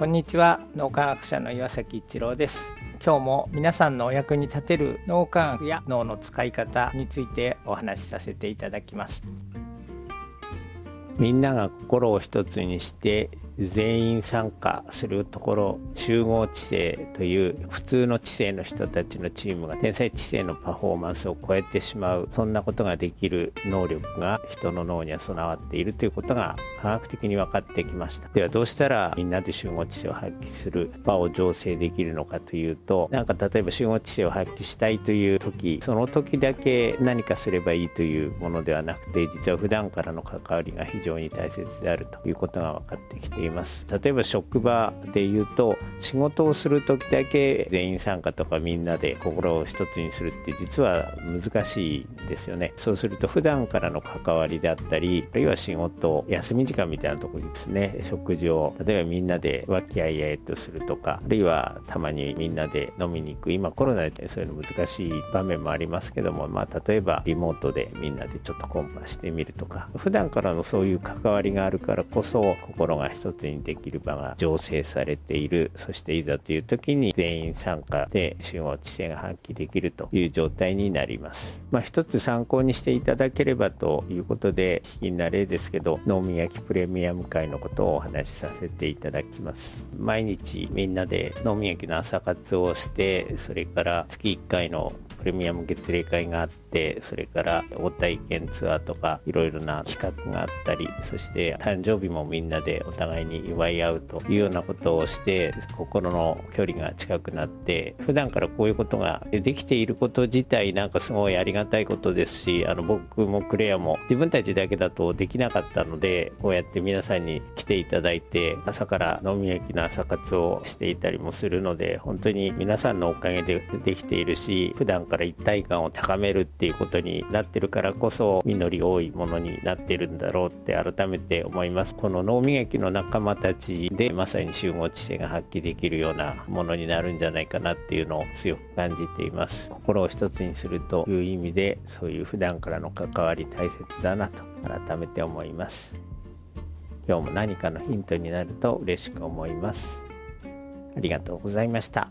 こんにちは。脳科学者の岩崎一郎です。今日も皆さんのお役に立てる脳科学や脳の使い方についてお話しさせていただきます。みんなが心を一つにして全員参加するところ集合知性という普通の知性の人たちのチームが天才知性のパフォーマンスを超えてしまうそんなことができる能力が人の脳には備わっているということが科学的に分かってきました。ではどうしたらみんなで集合知性を発揮する場を醸成できるのかというとなんか例えば集合知性を発揮したいという時その時だけ何かすればいいというものではなくて実は普段からの関わりが非常に大切であるということが分かってきています。います。例えば職場で言うと仕事をする時だけ全員参加とかみんなで心を一つにするって実は難しいんですよね。そうすると普段からの関わりであったりあるいは仕事休み時間みたいなとこにですね。食事を例えばみんなで和気あいあいとするとかあるいはたまにみんなで飲みに行く。今コロナでそういうの難しい場面もありますけどもまあ例えばリモートでみんなでちょっとコンパしてみるとか。普段からのそういう関わりがあるからこそ心が一つつにできる場が醸成されている。そしていざという時に全員参加で集合知性が発揮できるという状態になります。まあ一つ参考にしていただければということで引きな例ですけど脳み焼きプレミアム会のことをお話しさせていただきます。毎日みんなで脳み焼きの朝活をしてそれから月1回のプレミアム月例会があってそれからお体験ツアーとかいろいろな企画があったりそして誕生日もみんなでお互いに祝い合うというようなことをして心の距離が近くなって普段からこういうことができていること自体なんかすごいありがたいことですしあの僕もクレアも自分たちだけだとできなかったのでこうやって皆さんに来ていただいて朝から飲み焼きの朝活をしていたりもするので本当に皆さんのおかげでできているし普段から一体感を高めるっていうことになってるからこそ実り多いものになってるんだろうって改めて思います。この脳磨きの仲間たちでまさに集合知性が発揮できるようなものになるんじゃないかなっていうのを強く感じています。心を一つにするという意味でそういう普段からの関わり大切だなと改めて思います。今日も何かのヒントになると嬉しく思います。ありがとうございました。